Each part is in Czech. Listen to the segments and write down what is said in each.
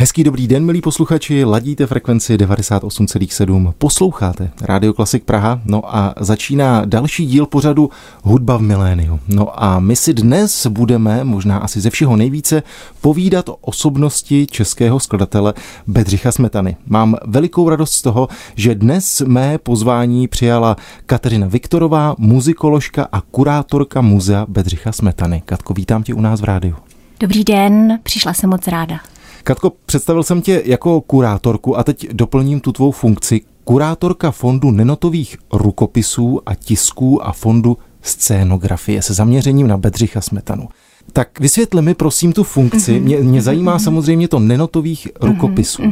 Hezký dobrý den, milí posluchači, ladíte frekvenci 98,7, posloucháte Rádio Klasik Praha, no a začíná další díl pořadu Hudba v miléniu. No a my si dnes budeme, možná asi ze všeho nejvíce, povídat o osobnosti českého skladatele Bedřicha Smetany. Mám velikou radost z toho, že dnes mé pozvání přijala Kateřina Viktorová, muzikoložka a kurátorka muzea Bedřicha Smetany. Katko, vítám tě u nás v rádiu. Dobrý den, přišla jsem moc ráda. Katko, představil jsem tě jako kurátorku a teď doplním tu tvou funkci. Kurátorka fondu nenotových rukopisů a tisků a fondu scénografie se zaměřením na Bedřicha Smetanu. Tak vysvětli mi prosím tu funkci. Mhm. Mě, mě zajímá mhm. samozřejmě to nenotových mhm. rukopisů.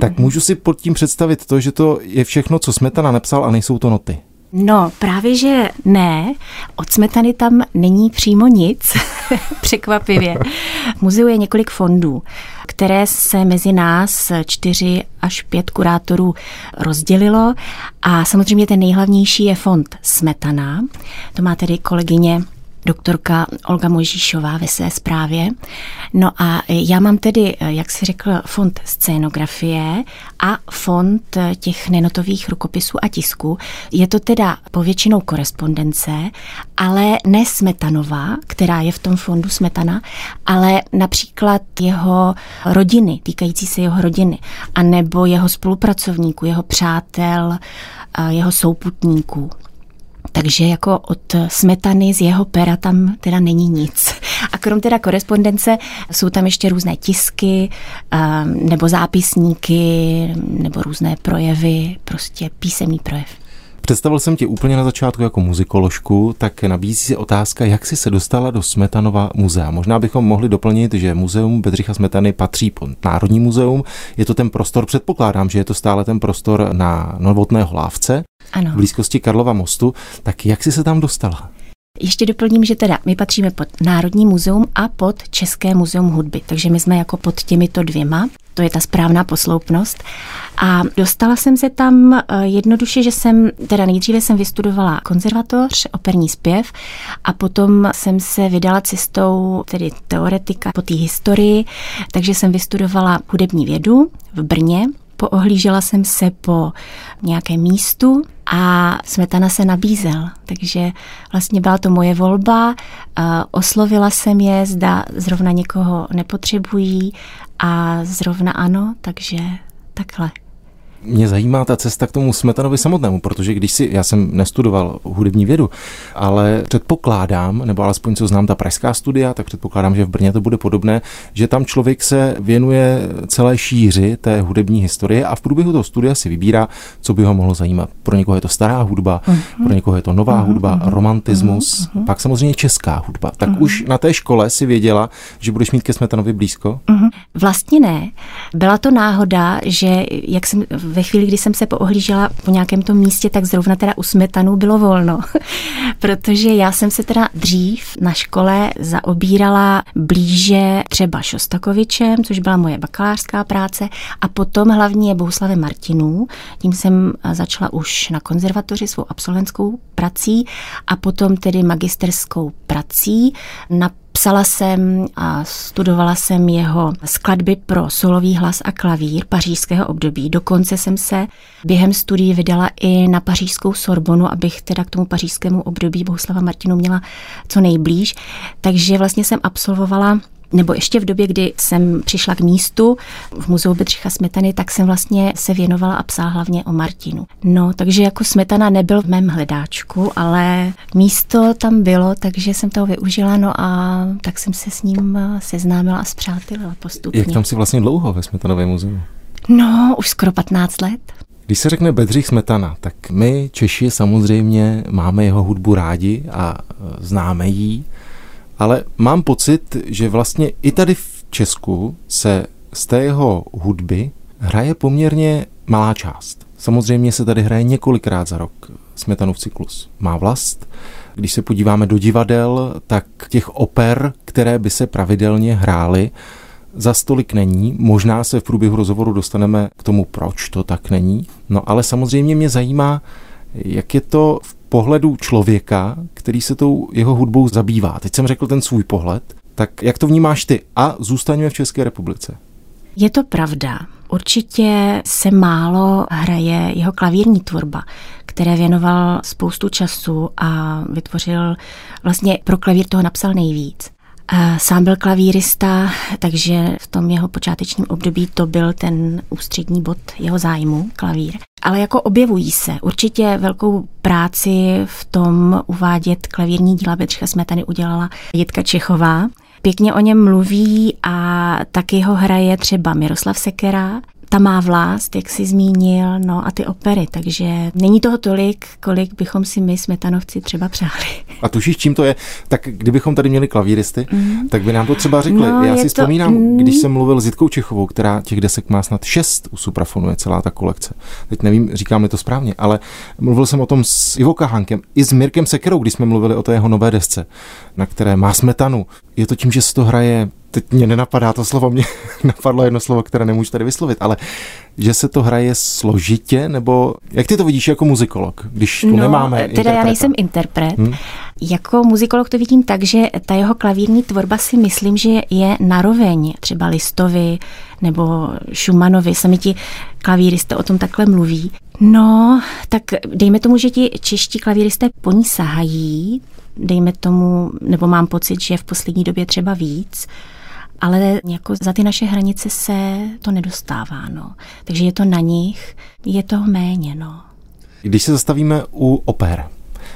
Tak můžu si pod tím představit to, že to je všechno, co Smetana napsal a nejsou to noty. No, právě že ne. Od smetany tam není přímo nic, překvapivě. V muzeu je několik fondů, které se mezi nás čtyři až pět kurátorů rozdělilo a samozřejmě ten nejhlavnější je fond Smetana. To má tedy kolegyně doktorka Olga Mojžíšová ve své zprávě. No a já mám tedy, jak si řekl, fond scénografie a fond těch nenotových rukopisů a tisků. Je to teda povětšinou korespondence, ale ne Smetanová, která je v tom fondu Smetana, ale například jeho rodiny, týkající se jeho rodiny, anebo jeho spolupracovníků, jeho přátel, jeho souputníků. Takže jako od smetany z jeho pera tam teda není nic. A krom teda korespondence jsou tam ještě různé tisky ehm, nebo zápisníky nebo různé projevy, prostě písemný projev. Představil jsem tě úplně na začátku jako muzikoložku, tak nabízí se otázka, jak jsi se dostala do Smetanova muzea. Možná bychom mohli doplnit, že muzeum Bedřicha Smetany patří pod Národní muzeum. Je to ten prostor, předpokládám, že je to stále ten prostor na Novotného lávce, ano. v blízkosti Karlova mostu. Tak jak jsi se tam dostala? Ještě doplním, že teda my patříme pod Národní muzeum a pod České muzeum hudby, takže my jsme jako pod těmito dvěma. To je ta správná posloupnost. A dostala jsem se tam eh, jednoduše, že jsem, teda nejdříve jsem vystudovala konzervatoř, operní zpěv a potom jsem se vydala cestou, tedy teoretika po té historii, takže jsem vystudovala hudební vědu v Brně poohlížela jsem se po nějakém místu a Smetana se nabízel, takže vlastně byla to moje volba, oslovila jsem je, zda zrovna někoho nepotřebují a zrovna ano, takže takhle mě zajímá ta cesta k tomu Smetanovi samotnému, protože když si, já jsem nestudoval hudební vědu, ale předpokládám, nebo alespoň co znám ta pražská studia, tak předpokládám, že v Brně to bude podobné, že tam člověk se věnuje celé šíři té hudební historie a v průběhu toho studia si vybírá, co by ho mohlo zajímat. Pro někoho je to stará hudba, uh-huh. pro někoho je to nová uh-huh. hudba, mhm. romantismus, uh-huh. pak samozřejmě česká hudba. Tak uh-huh. už na té škole si věděla, že budeš mít ke Smetanovi blízko? Uh-huh. Vlastně ne. Byla to náhoda, že jak jsem ve chvíli, kdy jsem se poohlížela po nějakém tom místě, tak zrovna teda u Smetanu bylo volno. Protože já jsem se teda dřív na škole zaobírala blíže třeba Šostakovičem, což byla moje bakalářská práce, a potom hlavně Bohuslavem Martinů. Tím jsem začala už na konzervatoři svou absolventskou prací a potom tedy magisterskou prací na Psala jsem a studovala jsem jeho skladby pro solový hlas a klavír pařížského období. Dokonce jsem se během studií vydala i na pařížskou Sorbonu, abych teda k tomu pařížskému období Bohuslava Martinu měla co nejblíž. Takže vlastně jsem absolvovala nebo ještě v době, kdy jsem přišla k místu v muzeu Bedřicha Smetany, tak jsem vlastně se věnovala a psala hlavně o Martinu. No, takže jako Smetana nebyl v mém hledáčku, ale místo tam bylo, takže jsem toho využila, no a tak jsem se s ním seznámila a zpřátelila postupně. Jak tam si vlastně dlouho ve Smetanovém muzeu? No, už skoro 15 let. Když se řekne Bedřich Smetana, tak my Češi samozřejmě máme jeho hudbu rádi a známe ji ale mám pocit, že vlastně i tady v Česku se z té jeho hudby hraje poměrně malá část. Samozřejmě se tady hraje několikrát za rok Smetanův cyklus. Má vlast. Když se podíváme do divadel, tak těch oper, které by se pravidelně hrály, za stolik není. Možná se v průběhu rozhovoru dostaneme k tomu, proč to tak není. No ale samozřejmě mě zajímá, jak je to v pohledu člověka, který se tou jeho hudbou zabývá. Teď jsem řekl ten svůj pohled, tak jak to vnímáš ty? A zůstaňme v České republice. Je to pravda. Určitě se málo hraje jeho klavírní tvorba, které věnoval spoustu času a vytvořil vlastně pro klavír toho napsal nejvíc. Sám byl klavírista, takže v tom jeho počátečním období to byl ten ústřední bod jeho zájmu, klavír. Ale jako objevují se. Určitě velkou práci v tom uvádět klavírní díla Bedřicha Smetany udělala Jitka Čechová. Pěkně o něm mluví a taky ho hraje třeba Miroslav Sekera, ta má vlast, jak jsi zmínil, no a ty opery, takže není toho tolik, kolik bychom si my smetanovci třeba přáli. A tušíš, čím to je? Tak kdybychom tady měli klavíristy, mm. tak by nám to třeba řekli. No, Já si to... vzpomínám, mm. když jsem mluvil s Jitkou Čechovou, která těch desek má snad šest u suprafonu, je celá ta kolekce. Teď nevím, říkáme to správně, ale mluvil jsem o tom s Ivo Kahánkem i s Mirkem Sekerou, když jsme mluvili o té jeho nové desce, na které má smetanu. Je to tím, že se to hraje teď mě nenapadá to slovo, mě napadlo jedno slovo, které nemůžu tady vyslovit, ale že se to hraje složitě, nebo jak ty to vidíš jako muzikolog, když tu no, nemáme teda interpreta? já nejsem interpret. Hmm? Jako muzikolog to vidím tak, že ta jeho klavírní tvorba si myslím, že je naroveň třeba Listovi nebo Schumanovi, sami ti klavíristé o tom takhle mluví. No, tak dejme tomu, že ti čeští klavíristé po ní sahají, dejme tomu, nebo mám pocit, že v poslední době třeba víc, ale jako za ty naše hranice se to nedostává. No. Takže je to na nich, je toho méně. No. Když se zastavíme u oper,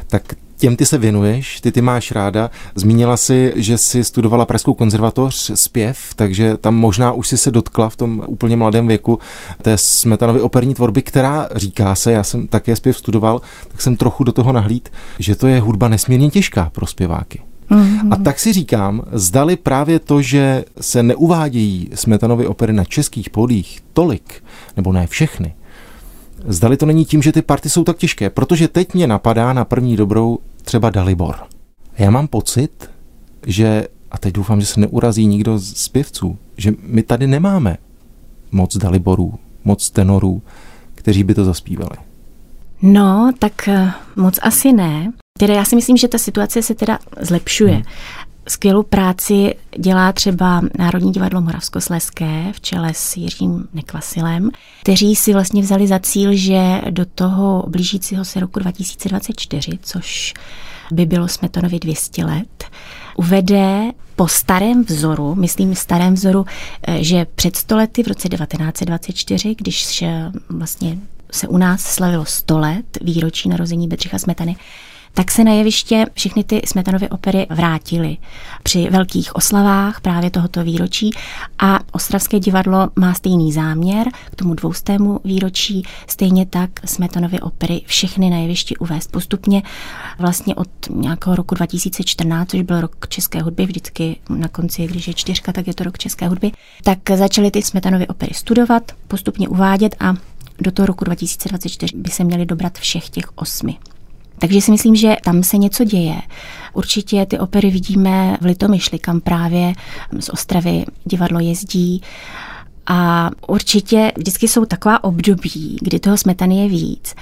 tak těm ty se věnuješ, ty ty máš ráda. Zmínila si, že jsi studovala Pražskou konzervatoř zpěv, takže tam možná už si se dotkla v tom úplně mladém věku té Smetanovy operní tvorby, která říká se, já jsem také zpěv studoval, tak jsem trochu do toho nahlíd, že to je hudba nesmírně těžká pro zpěváky. Mm-hmm. A tak si říkám, zdali právě to, že se neuvádějí Smetanovy opery na českých podích tolik, nebo ne všechny, zdali to není tím, že ty party jsou tak těžké, protože teď mě napadá na první dobrou třeba Dalibor. Já mám pocit, že, a teď doufám, že se neurazí nikdo z zpěvců, že my tady nemáme moc Daliborů, moc tenorů, kteří by to zaspívali. No, tak eh, moc asi ne. Teda já si myslím, že ta situace se teda zlepšuje. Hmm. Skvělou práci dělá třeba Národní divadlo Moravskoslezské v čele s Jiřím Nekvasilem, kteří si vlastně vzali za cíl, že do toho blížícího se roku 2024, což by bylo Smetonovi 200 let, uvede po starém vzoru, myslím starém vzoru, eh, že před stolety v roce 1924, když vlastně se u nás slavilo 100 let výročí narození Bedřicha Smetany, tak se na jeviště všechny ty Smetanovy opery vrátily při velkých oslavách právě tohoto výročí a Ostravské divadlo má stejný záměr k tomu dvoustému výročí, stejně tak Smetanovy opery všechny na jevišti uvést postupně vlastně od nějakého roku 2014, což byl rok české hudby, vždycky na konci, když je čtyřka, tak je to rok české hudby, tak začaly ty Smetanovy opery studovat, postupně uvádět a do toho roku 2024 by se měly dobrat všech těch osmi. Takže si myslím, že tam se něco děje. Určitě ty opery vidíme v Litomyšli, kam právě z Ostravy divadlo jezdí. A určitě vždycky jsou taková období, kdy toho smetany je víc.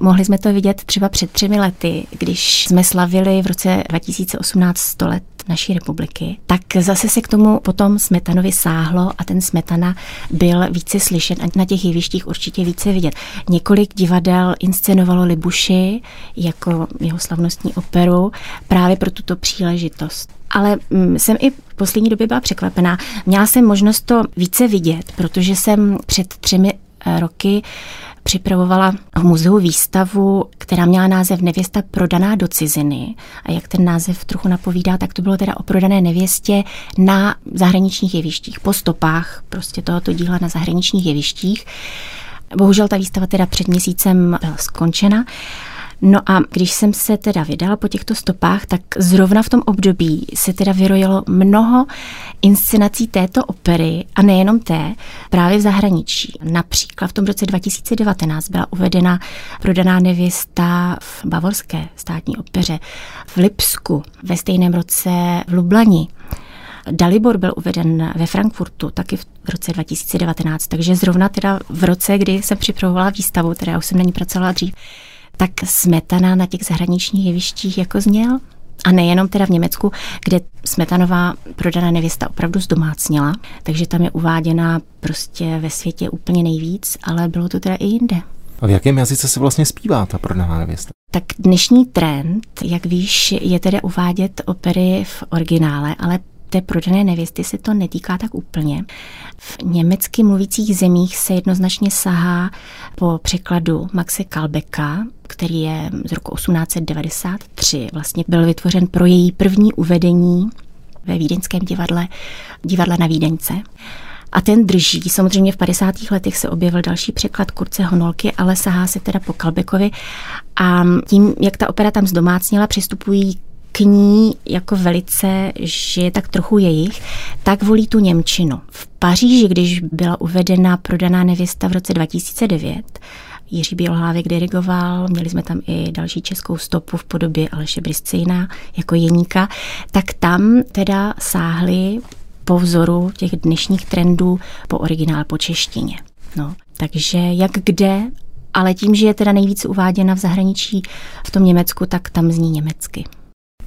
Mohli jsme to vidět třeba před třemi lety, když jsme slavili v roce 2018 100 let naší republiky, tak zase se k tomu potom Smetanovi sáhlo a ten Smetana byl více slyšet a na těch jevištích určitě více vidět. Několik divadel inscenovalo Libuši jako jeho slavnostní operu právě pro tuto příležitost. Ale mm, jsem i v poslední době byla překvapená. Měla jsem možnost to více vidět, protože jsem před třemi eh, roky připravovala v muzeu výstavu, která měla název Nevěsta prodaná do ciziny. A jak ten název trochu napovídá, tak to bylo teda o prodané nevěstě na zahraničních jevištích, po stopách prostě tohoto díla na zahraničních jevištích. Bohužel ta výstava teda před měsícem byla skončena. No a když jsem se teda vydala po těchto stopách, tak zrovna v tom období se teda vyrojilo mnoho inscenací této opery a nejenom té, právě v zahraničí. Například v tom roce 2019 byla uvedena prodaná nevěsta v Bavorské státní opeře, v Lipsku, ve stejném roce v Lublani. Dalibor byl uveden ve Frankfurtu taky v roce 2019, takže zrovna teda v roce, kdy jsem připravovala výstavu, teda už jsem na ní pracovala dřív, tak Smetana na těch zahraničních jevištích jako zněl. A nejenom teda v Německu, kde Smetanová prodaná nevěsta opravdu zdomácnila, takže tam je uváděna prostě ve světě úplně nejvíc, ale bylo to teda i jinde. A v jakém jazyce se vlastně zpívá ta prodaná nevěsta? Tak dnešní trend, jak víš, je tedy uvádět opery v originále, ale té prodané nevěsty se to netýká tak úplně. V německy mluvících zemích se jednoznačně sahá po překladu Maxe Kalbeka, který je z roku 1893. Vlastně byl vytvořen pro její první uvedení ve vídeňském divadle, divadle na Vídeňce. A ten drží. Samozřejmě v 50. letech se objevil další překlad Kurce Honolky, ale sahá se teda po Kalbekovi. A tím, jak ta opera tam zdomácnila, přistupují k ní jako velice, že je tak trochu jejich, tak volí tu Němčinu. V Paříži, když byla uvedena prodaná nevěsta v roce 2009, Jiří Bělohlávek dirigoval, měli jsme tam i další českou stopu v podobě Aleše Briscina jako jeníka, tak tam teda sáhli po vzoru těch dnešních trendů po originál po češtině. No, takže jak kde, ale tím, že je teda nejvíc uváděna v zahraničí v tom Německu, tak tam zní německy.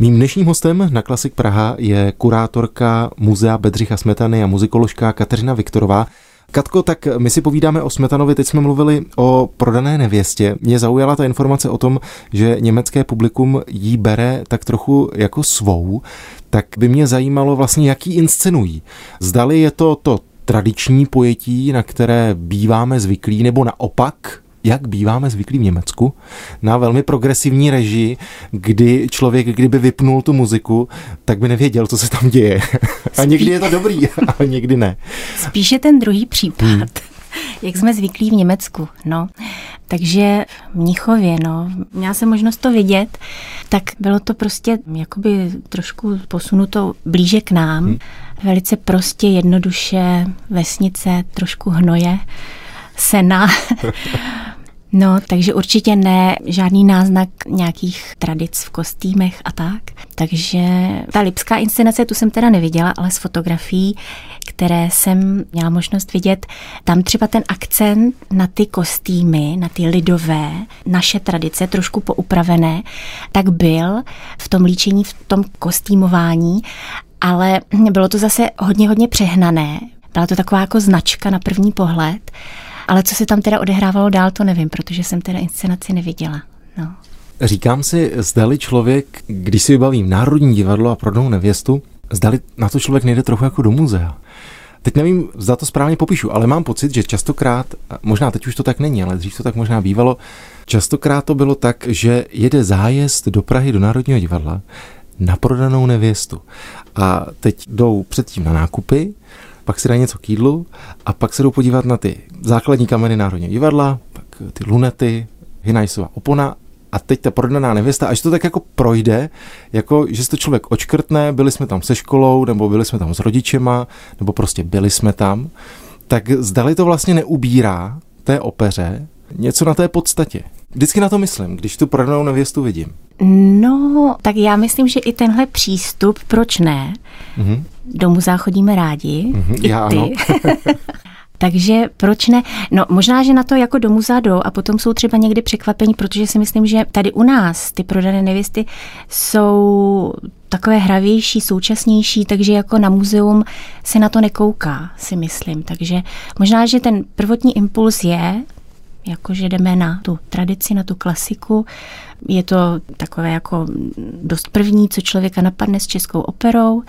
Mým dnešním hostem na Klasik Praha je kurátorka Muzea Bedřicha Smetany a muzikoložka Kateřina Viktorová. Katko, tak my si povídáme o Smetanovi, teď jsme mluvili o prodané nevěstě. Mě zaujala ta informace o tom, že německé publikum jí bere tak trochu jako svou, tak by mě zajímalo vlastně, jaký inscenují. Zdali je to to tradiční pojetí, na které býváme zvyklí, nebo naopak jak býváme zvyklí v Německu, na velmi progresivní režii, kdy člověk, kdyby vypnul tu muziku, tak by nevěděl, co se tam děje. A někdy je to dobrý, ale někdy ne. Spíše ten druhý případ. Hmm. Jak jsme zvyklí v Německu, no. Takže v Mnichově, no, měla jsem možnost to vidět, tak bylo to prostě jakoby trošku posunuto blíže k nám. Hmm. Velice prostě, jednoduše, vesnice, trošku hnoje, sena. No, takže určitě ne žádný náznak nějakých tradic v kostýmech a tak. Takže ta lipská inscenace, tu jsem teda neviděla, ale z fotografií, které jsem měla možnost vidět, tam třeba ten akcent na ty kostýmy, na ty lidové, naše tradice, trošku poupravené, tak byl v tom líčení, v tom kostýmování, ale bylo to zase hodně, hodně přehnané. Byla to taková jako značka na první pohled. Ale co se tam teda odehrávalo dál, to nevím, protože jsem teda inscenaci neviděla. No. Říkám si, zdali člověk, když si vybavím Národní divadlo a prodnou nevěstu, zdali na to člověk nejde trochu jako do muzea. Teď nevím, zda to správně popíšu, ale mám pocit, že častokrát, možná teď už to tak není, ale dřív to tak možná bývalo, častokrát to bylo tak, že jede zájezd do Prahy do Národního divadla na prodanou nevěstu. A teď jdou předtím na nákupy, pak si dají něco k jídlu a pak se jdou podívat na ty základní kameny Národního divadla, pak ty lunety, Hinajsova opona a teď ta prodaná nevěsta, až to tak jako projde, jako že se to člověk očkrtne, byli jsme tam se školou, nebo byli jsme tam s rodičema, nebo prostě byli jsme tam, tak zdali to vlastně neubírá té opeře něco na té podstatě. Vždycky na to myslím, když tu prodanou nevěstu vidím. No, tak já myslím, že i tenhle přístup, proč ne? Mm-hmm. Do muzea chodíme rádi. Mm-hmm, já ty. ano. Takže proč ne? No možná, že na to jako do muzea jdou a potom jsou třeba někdy překvapení, protože si myslím, že tady u nás ty prodané nevěsty jsou takové hravější, současnější, takže jako na muzeum se na to nekouká, si myslím. Takže možná, že ten prvotní impuls je, jako že jdeme na tu tradici, na tu klasiku. Je to takové jako dost první, co člověka napadne s českou operou.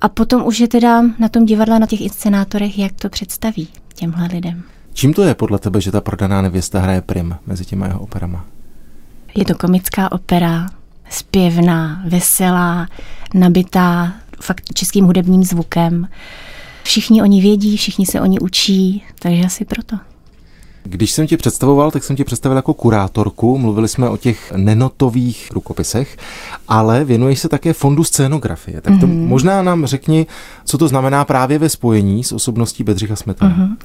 A potom už je teda na tom divadle, na těch inscenátorech, jak to představí těmhle lidem. Čím to je podle tebe, že ta prodaná nevěsta hraje prim mezi těma jeho operama? Je to komická opera, zpěvná, veselá, nabitá fakt českým hudebním zvukem. Všichni oni vědí, všichni se oni učí, takže asi proto. Když jsem ti představoval, tak jsem ti představil jako kurátorku. Mluvili jsme o těch nenotových rukopisech, ale věnuješ se také fondu scénografie. Tak to mm-hmm. možná nám řekni, co to znamená právě ve spojení s osobností Bedřicha Smetana. Mm-hmm.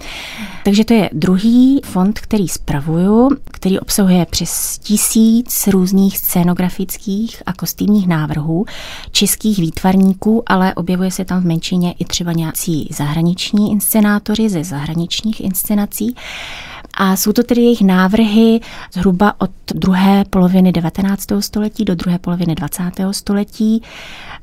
Takže to je druhý fond, který spravuju, který obsahuje přes tisíc různých scénografických a kostýmních návrhů českých výtvarníků, ale objevuje se tam v menšině i třeba nějací zahraniční inscenátoři ze zahraničních inscenací. A jsou to tedy jejich návrhy zhruba od druhé poloviny 19. století do druhé poloviny 20. století.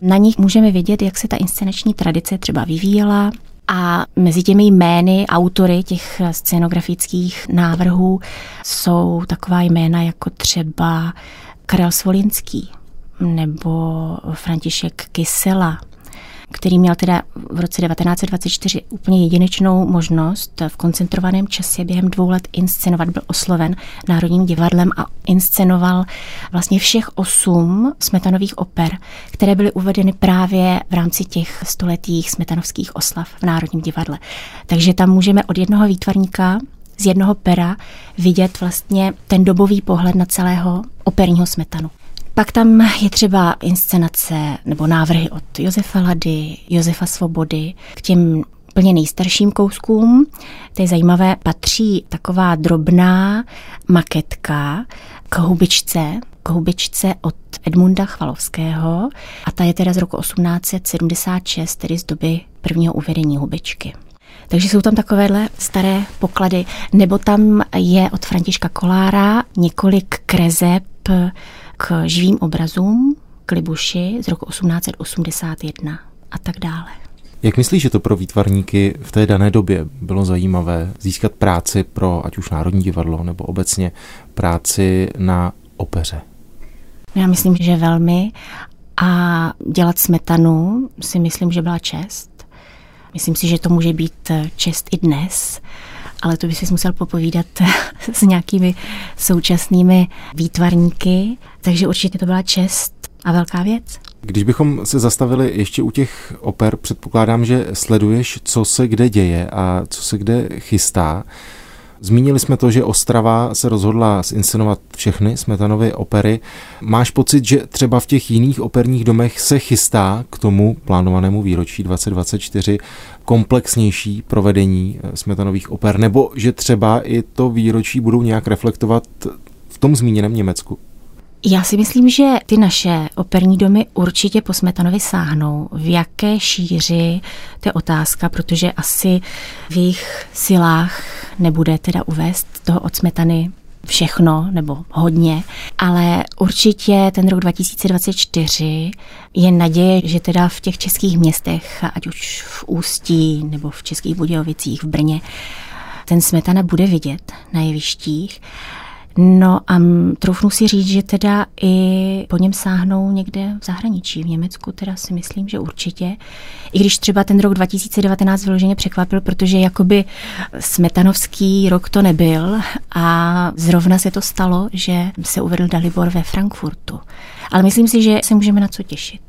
Na nich můžeme vidět, jak se ta inscenační tradice třeba vyvíjela, a mezi těmi jmény autory těch scenografických návrhů jsou taková jména jako třeba Karel Svolinský nebo František Kysela, který měl teda v roce 1924 úplně jedinečnou možnost v koncentrovaném čase během dvou let inscenovat, byl osloven Národním divadlem a inscenoval vlastně všech osm smetanových oper, které byly uvedeny právě v rámci těch stoletých smetanovských oslav v Národním divadle. Takže tam můžeme od jednoho výtvarníka z jednoho pera vidět vlastně ten dobový pohled na celého operního smetanu. Pak tam je třeba inscenace nebo návrhy od Josefa Lady, Josefa Svobody k těm úplně nejstarším kouskům. To je zajímavé, patří taková drobná maketka k hubičce, k hubičce od Edmunda Chvalovského a ta je teda z roku 1876, tedy z doby prvního uvedení hubičky. Takže jsou tam takovéhle staré poklady. Nebo tam je od Františka Kolára několik krezeb k živým obrazům, k Libuši z roku 1881 a tak dále. Jak myslíš, že to pro výtvarníky v té dané době bylo zajímavé získat práci pro ať už Národní divadlo nebo obecně práci na opeře? Já myslím, že velmi. A dělat smetanu si myslím, že byla čest. Myslím si, že to může být čest i dnes ale to by si musel popovídat s nějakými současnými výtvarníky, takže určitě to byla čest a velká věc. Když bychom se zastavili ještě u těch oper, předpokládám, že sleduješ, co se kde děje a co se kde chystá. Zmínili jsme to, že Ostrava se rozhodla zinscenovat všechny Smetanovy opery. Máš pocit, že třeba v těch jiných operních domech se chystá k tomu plánovanému výročí 2024 komplexnější provedení eh, Smetanových oper, nebo že třeba i to výročí budou nějak reflektovat v tom zmíněném Německu? Já si myslím, že ty naše operní domy určitě po Smetanovi sáhnou. V jaké šíři, to je otázka, protože asi v jejich silách nebude teda uvést toho od Smetany všechno nebo hodně, ale určitě ten rok 2024 je naděje, že teda v těch českých městech, ať už v Ústí nebo v Českých Budějovicích, v Brně, ten Smetana bude vidět na jevištích No a troufnu si říct, že teda i po něm sáhnou někde v zahraničí, v Německu teda si myslím, že určitě. I když třeba ten rok 2019 vyloženě překvapil, protože jakoby smetanovský rok to nebyl a zrovna se to stalo, že se uvedl Dalibor ve Frankfurtu. Ale myslím si, že se můžeme na co těšit.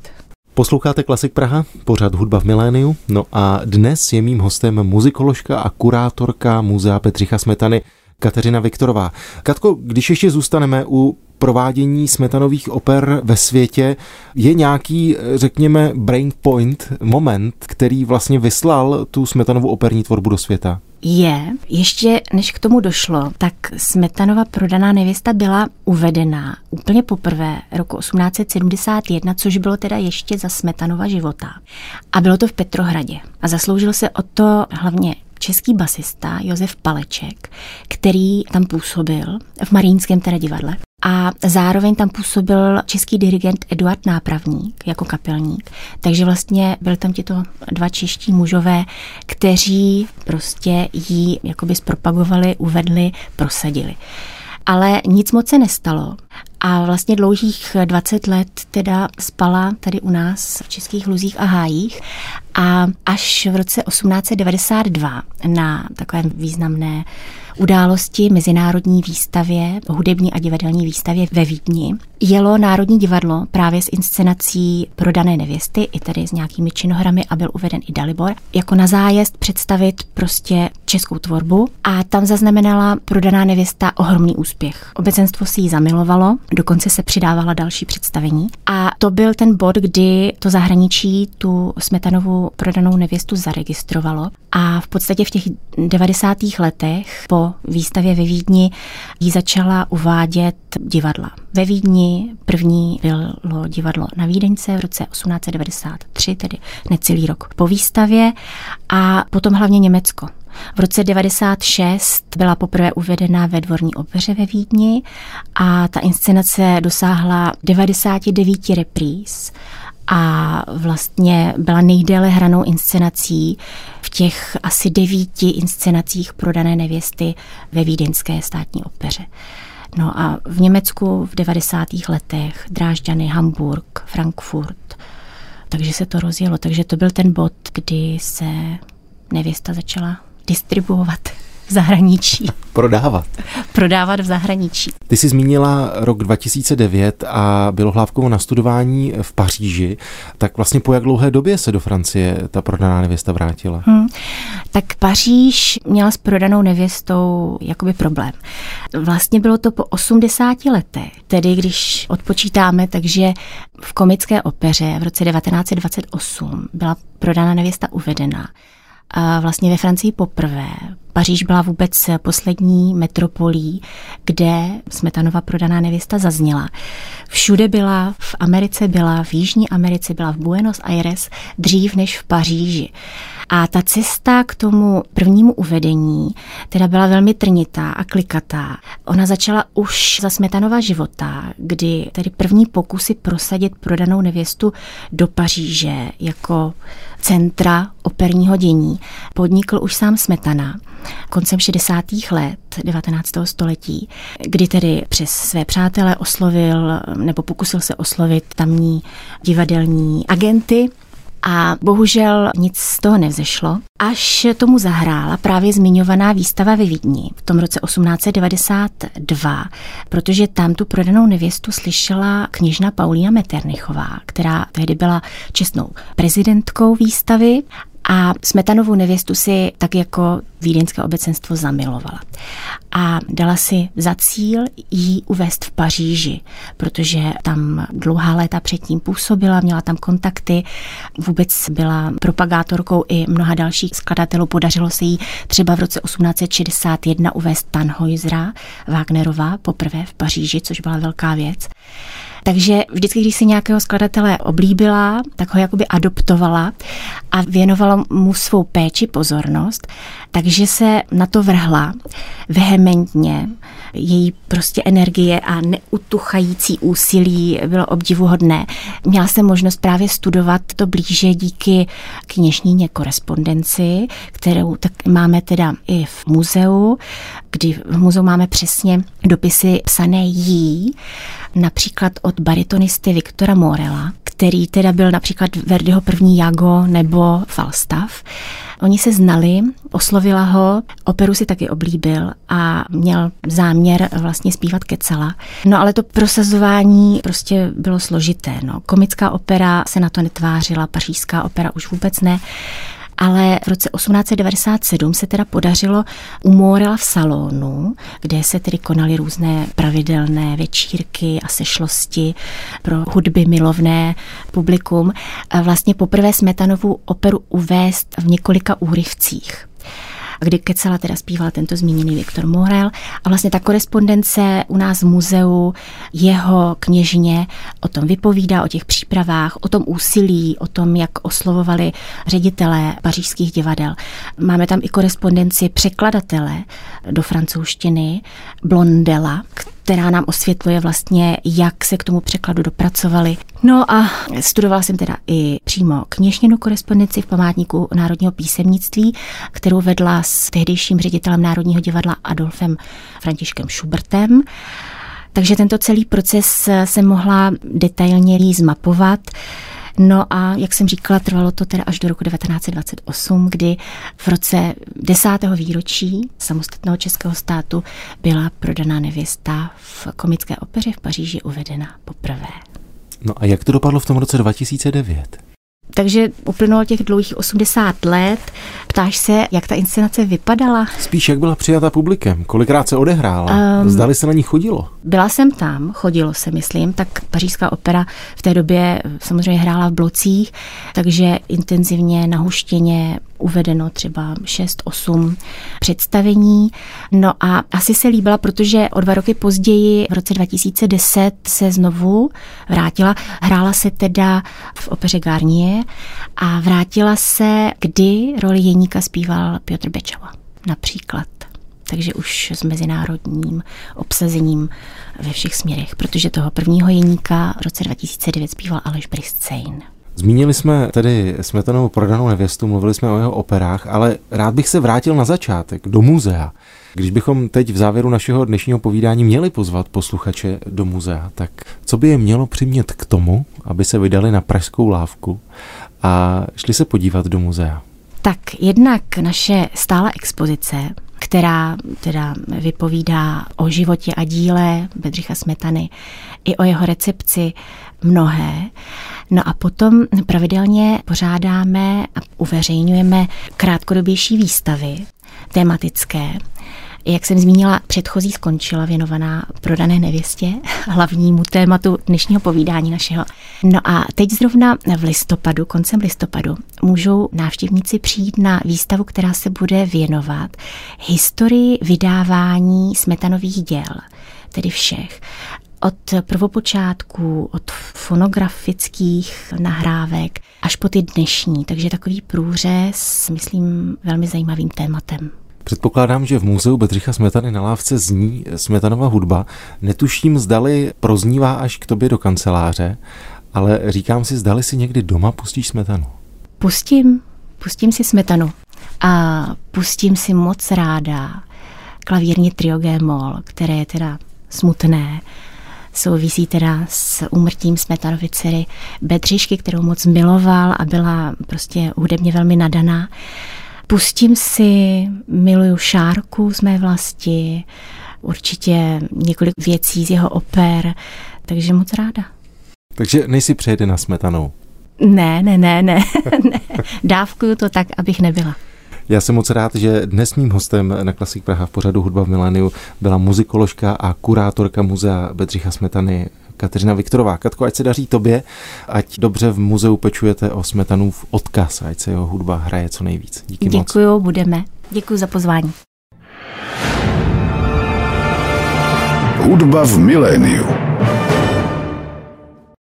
Posloucháte Klasik Praha, pořád hudba v miléniu. No a dnes je mým hostem muzikoložka a kurátorka Muzea Petřicha Smetany Kateřina Viktorová. Katko, když ještě zůstaneme u provádění smetanových oper ve světě, je nějaký, řekněme, brain point, moment, který vlastně vyslal tu smetanovou operní tvorbu do světa? Je. Ještě než k tomu došlo, tak Smetanova prodaná nevěsta byla uvedena úplně poprvé roku 1871, což bylo teda ještě za Smetanova života. A bylo to v Petrohradě. A zasloužil se o to hlavně český basista Josef Paleček, který tam působil v Marínském teda divadle. A zároveň tam působil český dirigent Eduard Nápravník jako kapelník. Takže vlastně byli tam těto dva čeští mužové, kteří prostě jí jakoby zpropagovali, uvedli, prosadili. Ale nic moc se nestalo. A vlastně dlouhých 20 let teda spala tady u nás v Českých luzích a hájích. A až v roce 1892 na takové významné události Mezinárodní výstavě, hudební a divadelní výstavě ve Vídni, jelo Národní divadlo právě s inscenací Prodané nevěsty, i tady s nějakými činohrami a byl uveden i Dalibor, jako na zájezd představit prostě českou tvorbu a tam zaznamenala Prodaná nevěsta ohromný úspěch. Obecenstvo si ji zamilovalo, dokonce se přidávala další představení a to byl ten bod, kdy to zahraničí tu Smetanovou Prodanou nevěstu zaregistrovalo a v podstatě v těch 90. letech po výstavě ve Vídni ji začala uvádět divadla. Ve Vídni první bylo divadlo na Vídeňce v roce 1893, tedy necelý rok po výstavě, a potom hlavně Německo. V roce 96 byla poprvé uvedena ve dvorní opeře ve Vídni a ta inscenace dosáhla 99 repríz a vlastně byla nejdéle hranou inscenací v těch asi devíti inscenacích prodané nevěsty ve Vídeňské státní opeře. No a v Německu v 90. letech Drážďany, Hamburg, Frankfurt. Takže se to rozjelo. Takže to byl ten bod, kdy se nevěsta začala distribuovat v zahraničí. Prodávat. Prodávat v zahraničí. Ty jsi zmínila rok 2009 a bylo hlávkou na studování v Paříži. Tak vlastně po jak dlouhé době se do Francie ta prodaná nevěsta vrátila? Hmm. Tak Paříž měla s prodanou nevěstou jakoby problém. Vlastně bylo to po 80 letech, tedy když odpočítáme, takže v komické opeře v roce 1928 byla prodaná nevěsta uvedena a vlastně ve Francii poprvé. Paříž byla vůbec poslední metropolí, kde Smetanova prodaná nevěsta zazněla. Všude byla, v Americe byla, v Jižní Americe byla, v Buenos Aires, dřív než v Paříži. A ta cesta k tomu prvnímu uvedení teda byla velmi trnitá a klikatá. Ona začala už za Smetanova života, kdy tedy první pokusy prosadit prodanou nevěstu do Paříže jako centra operního dění podnikl už sám Smetana koncem 60. let 19. století, kdy tedy přes své přátele oslovil nebo pokusil se oslovit tamní divadelní agenty a bohužel nic z toho nevzešlo, až tomu zahrála právě zmiňovaná výstava ve Vídni v tom roce 1892, protože tam tu prodanou nevěstu slyšela kněžna Paulína Metternichová, která tehdy byla čestnou prezidentkou výstavy a Smetanovou nevěstu si tak jako vídeňské obecenstvo zamilovala. A dala si za cíl jí uvést v Paříži, protože tam dlouhá léta předtím působila, měla tam kontakty, vůbec byla propagátorkou i mnoha dalších skladatelů. Podařilo se jí třeba v roce 1861 uvést Tannhäusera Wagnerová poprvé v Paříži, což byla velká věc. Takže vždycky, když si nějakého skladatele oblíbila, tak ho jakoby adoptovala a věnovala mu svou péči, pozornost, takže se na to vrhla vehementně. Její prostě energie a neutuchající úsilí bylo obdivuhodné. Měla jsem možnost právě studovat to blíže díky kněžníně korespondenci, kterou tak máme teda i v muzeu, kdy v muzeu máme přesně dopisy psané jí, například od baritonisty Viktora Morela, který teda byl například Verdiho první Jago nebo Falstaff. Oni se znali, oslovila ho, operu si taky oblíbil a měl záměr vlastně zpívat Kecela. No ale to prosazování prostě bylo složité. No. Komická opera se na to netvářila, pařížská opera už vůbec ne ale v roce 1897 se teda podařilo u Morela v salonu, kde se tedy konaly různé pravidelné večírky a sešlosti pro hudby milovné publikum, vlastně poprvé Smetanovu operu uvést v několika úryvcích kdy Kecela teda zpíval tento zmíněný Viktor Morel a vlastně ta korespondence u nás v muzeu jeho kněžně o tom vypovídá, o těch přípravách, o tom úsilí, o tom, jak oslovovali ředitelé pařížských divadel. Máme tam i korespondenci překladatele do francouzštiny Blondela, která nám osvětluje vlastně, jak se k tomu překladu dopracovali. No a studovala jsem teda i přímo kněžněnou korespondenci v památníku Národního písemnictví, kterou vedla s tehdejším ředitelem Národního divadla Adolfem Františkem Schubertem. Takže tento celý proces se mohla detailně zmapovat. No a jak jsem říkala, trvalo to teda až do roku 1928, kdy v roce desátého výročí samostatného českého státu byla prodaná nevěsta v komické opeře v Paříži uvedena poprvé. No a jak to dopadlo v tom roce 2009? Takže uplynulo těch dlouhých 80 let. Ptáš se, jak ta inscenace vypadala? Spíš, jak byla přijata publikem, kolikrát se odehrála, um, zdali se na ní chodilo? Byla jsem tam, chodilo se, myslím, tak pařížská opera v té době samozřejmě hrála v blocích, takže intenzivně, nahuštěně uvedeno třeba 6-8 představení. No a asi se líbila, protože o dva roky později, v roce 2010, se znovu vrátila. Hrála se teda v opeře Garnier a vrátila se, kdy roli Jeníka zpíval Piotr Bečava. například. Takže už s mezinárodním obsazením ve všech směrech, protože toho prvního jeníka v roce 2009 zpíval Aleš Briscejn. Zmínili jsme tedy Smetanovou prodanou nevěstu, mluvili jsme o jeho operách, ale rád bych se vrátil na začátek, do muzea. Když bychom teď v závěru našeho dnešního povídání měli pozvat posluchače do muzea, tak co by je mělo přimět k tomu, aby se vydali na pražskou lávku a šli se podívat do muzea? Tak jednak naše stála expozice, která teda vypovídá o životě a díle Bedřicha Smetany i o jeho recepci mnohé. No a potom pravidelně pořádáme a uveřejňujeme krátkodobější výstavy tematické, jak jsem zmínila, předchozí skončila věnovaná prodané nevěstě, hlavnímu tématu dnešního povídání našeho. No a teď zrovna v listopadu, koncem listopadu, můžou návštěvníci přijít na výstavu, která se bude věnovat historii vydávání smetanových děl, tedy všech od prvopočátků, od fonografických nahrávek až po ty dnešní. Takže takový průřez, myslím, velmi zajímavým tématem. Předpokládám, že v muzeu Bedřicha Smetany na lávce zní Smetanova hudba. Netuším, zdali proznívá až k tobě do kanceláře, ale říkám si, zdali si někdy doma pustíš Smetanu. Pustím, pustím si Smetanu a pustím si moc ráda klavírní trio G-moll, které je teda smutné, souvisí teda s úmrtím Smetanovy dcery Bedřišky, kterou moc miloval a byla prostě hudebně velmi nadaná. Pustím si, miluju Šárku z mé vlasti, určitě několik věcí z jeho oper, takže moc ráda. Takže nejsi přejede na smetanou? Ne, ne, ne, ne, ne. Dávkuju to tak, abych nebyla. Já jsem moc rád, že dnes mým hostem na Klasik Praha v pořadu Hudba v miléniu byla muzikoložka a kurátorka muzea Bedřicha Smetany Kateřina Viktorová. Katko, ať se daří tobě, ať dobře v muzeu pečujete o Smetanův odkaz, ať se jeho hudba hraje co nejvíc. Díky Děkuju, moc. budeme. Děkuji za pozvání. Hudba v miléniu.